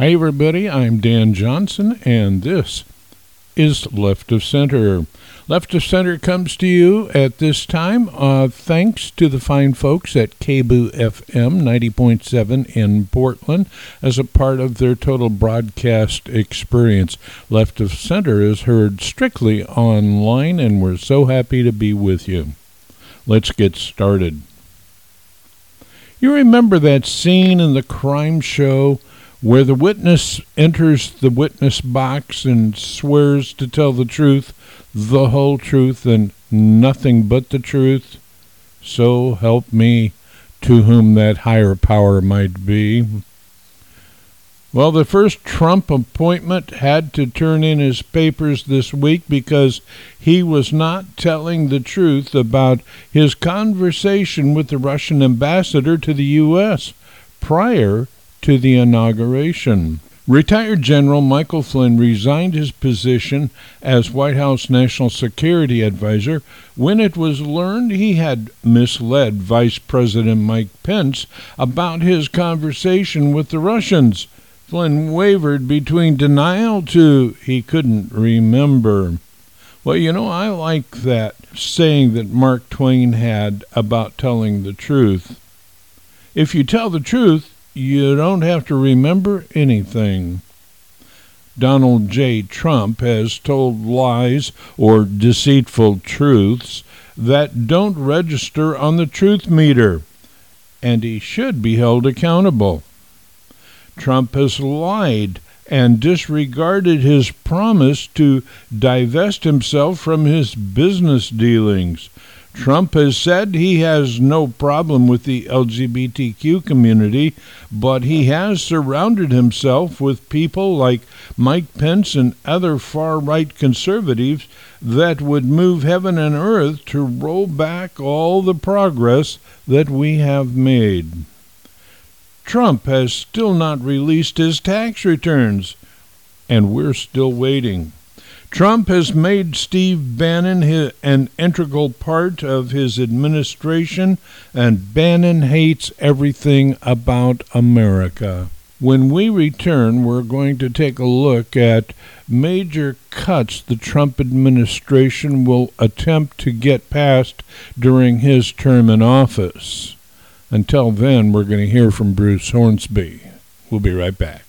Hi, everybody. I'm Dan Johnson, and this is Left of Center. Left of Center comes to you at this time uh, thanks to the fine folks at KBOO FM 90.7 in Portland as a part of their total broadcast experience. Left of Center is heard strictly online, and we're so happy to be with you. Let's get started. You remember that scene in the crime show where the witness enters the witness box and swears to tell the truth, the whole truth, and nothing but the truth, so help me to whom that higher power might be. Well, the first Trump appointment had to turn in his papers this week because he was not telling the truth about his conversation with the Russian ambassador to the U.S. prior to the inauguration. Retired General Michael Flynn resigned his position as White House National Security Advisor when it was learned he had misled Vice President Mike Pence about his conversation with the Russians. Flynn wavered between denial to he couldn't remember. Well, you know, I like that saying that Mark Twain had about telling the truth. If you tell the truth, you don't have to remember anything. Donald J. Trump has told lies or deceitful truths that don't register on the truth meter, and he should be held accountable. Trump has lied and disregarded his promise to divest himself from his business dealings. Trump has said he has no problem with the LGBTQ community, but he has surrounded himself with people like Mike Pence and other far right conservatives that would move heaven and earth to roll back all the progress that we have made. Trump has still not released his tax returns, and we're still waiting. Trump has made Steve Bannon his, an integral part of his administration, and Bannon hates everything about America. When we return, we're going to take a look at major cuts the Trump administration will attempt to get passed during his term in office. Until then, we're going to hear from Bruce Hornsby. We'll be right back.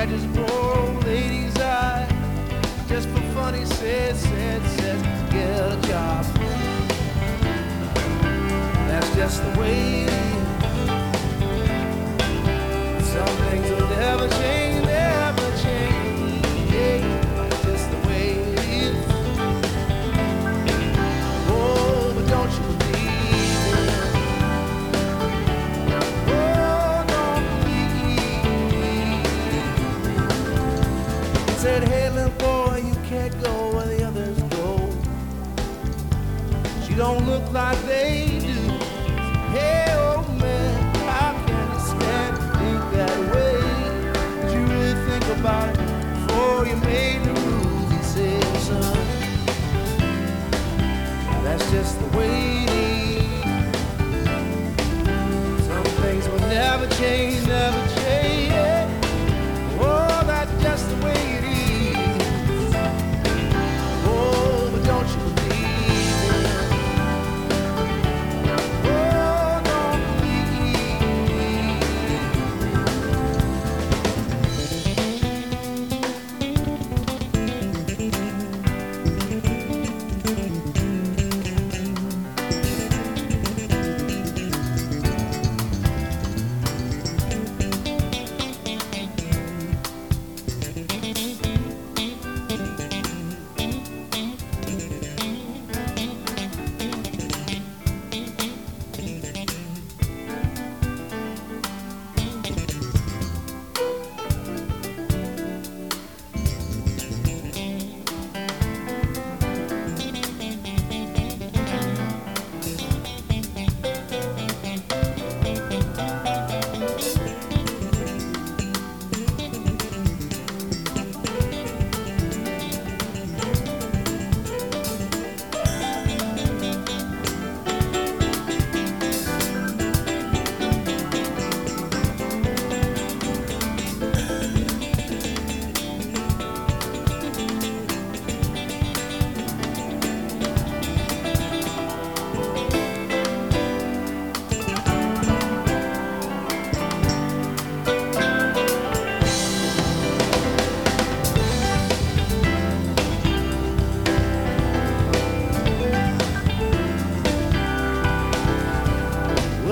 catches poor old lady's eye. Just for funny he says, says, says, get a job. That's just the way don't look like they do. Hey, old man, how can you stand to think that way? Did you really think about it before you made the move? He said, son, that's just the way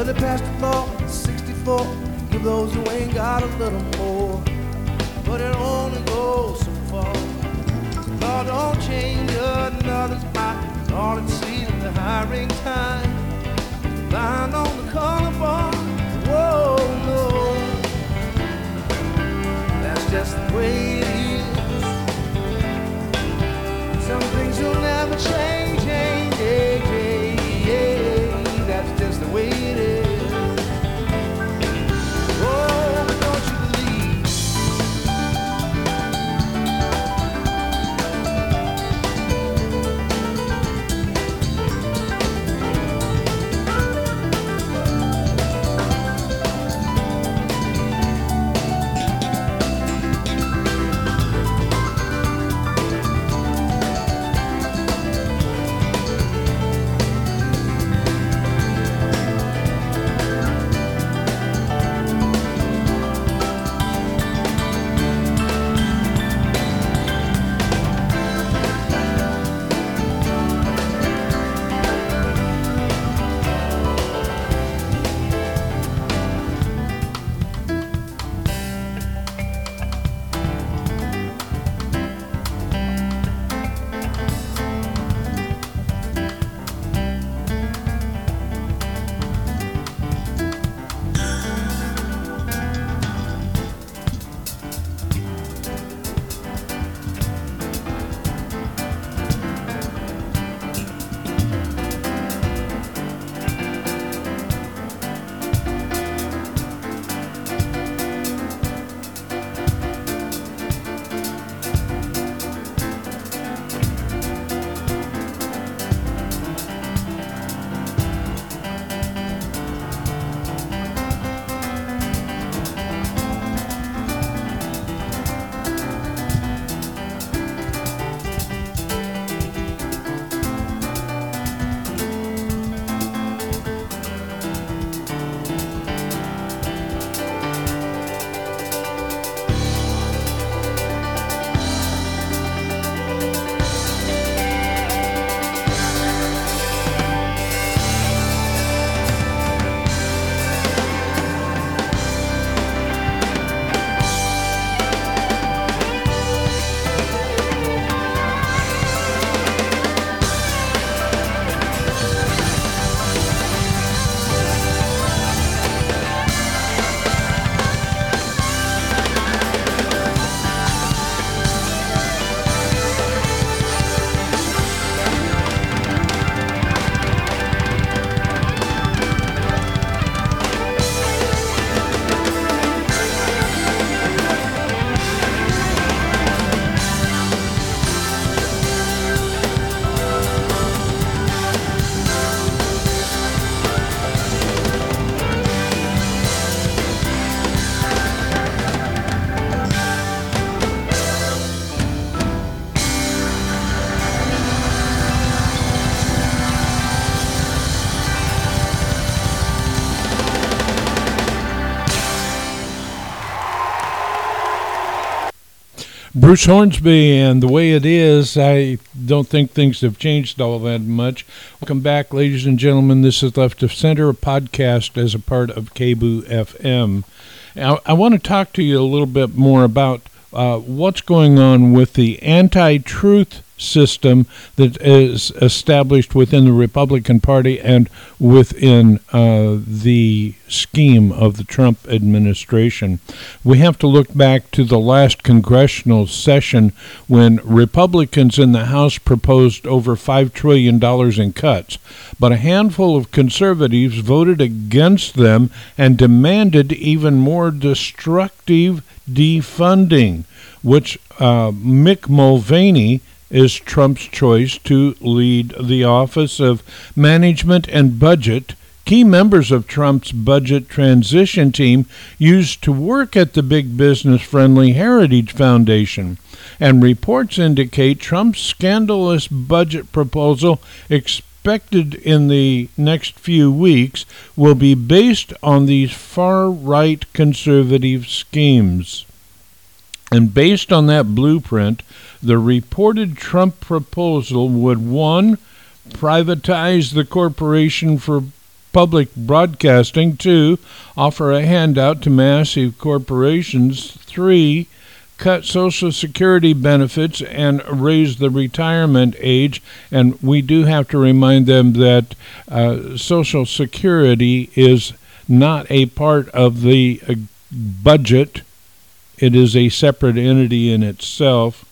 They passed the in 64. Give those who ain't got a little more. But it only goes so far. Law don't change another's mind. All it sees is the hiring time. Line on the color bar. Whoa, no. That's just the way it is. Bruce Hornsby and the way it is, I don't think things have changed all that much. Welcome back, ladies and gentlemen. This is Left of Center, a podcast as a part of KBOO FM. Now, I want to talk to you a little bit more about uh, what's going on with the anti truth system that is established within the Republican Party and within uh, the scheme of the Trump administration. We have to look back to the last congressional session when Republicans in the House proposed over $5 trillion in cuts, but a handful of conservatives voted against them and demanded even more destructive defunding, which uh, Mick Mulvaney is Trump's choice to lead the Office of Management and Budget. Key members of Trump's budget transition team used to work at the big business friendly Heritage Foundation, and reports indicate Trump's scandalous budget proposal expected in the next few weeks will be based on these far right conservative schemes. And based on that blueprint, the reported Trump proposal would one, privatize the Corporation for Public Broadcasting. Two, offer a handout to massive corporations. Three, cut Social Security benefits and raise the retirement age. And we do have to remind them that uh, Social Security is not a part of the uh, budget, it is a separate entity in itself.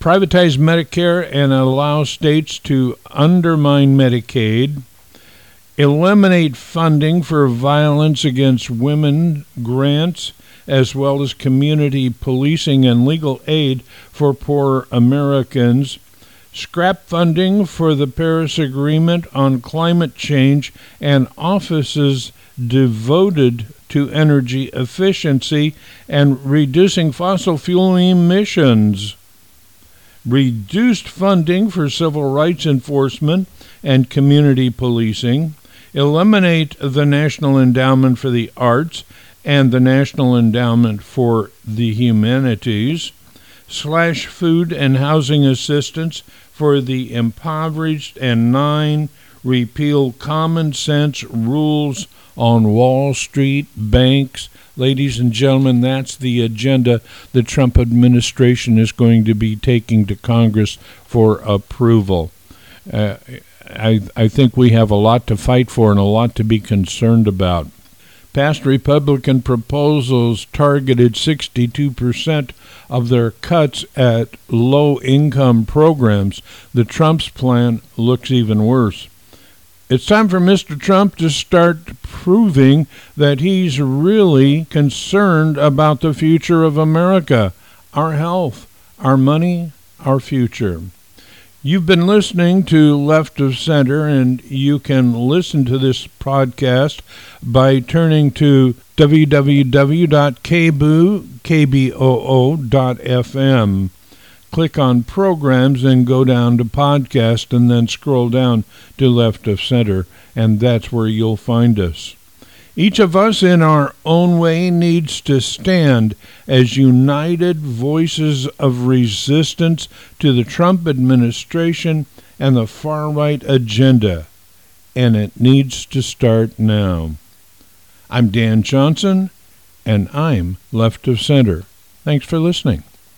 Privatize Medicare and allow states to undermine Medicaid. Eliminate funding for violence against women grants as well as community policing and legal aid for poor Americans, scrap funding for the Paris Agreement on climate change, and offices devoted to energy efficiency and reducing fossil fuel emissions. Reduced funding for civil rights enforcement and community policing. Eliminate the National Endowment for the Arts and the National Endowment for the Humanities, slash food and housing assistance for the impoverished, and nine, repeal common sense rules on Wall Street, banks. Ladies and gentlemen, that's the agenda the Trump administration is going to be taking to Congress for approval. Uh, I, I think we have a lot to fight for and a lot to be concerned about. Past Republican proposals targeted 62% of their cuts at low income programs. The Trump's plan looks even worse. It's time for Mr. Trump to start proving that he's really concerned about the future of America, our health, our money, our future. You've been listening to Left of Center, and you can listen to this podcast by turning to www.kboo.fm. Click on Programs and go down to Podcast, and then scroll down to Left of Center, and that's where you'll find us. Each of us, in our own way, needs to stand as united voices of resistance to the Trump administration and the far right agenda. And it needs to start now. I'm Dan Johnson, and I'm left of center. Thanks for listening.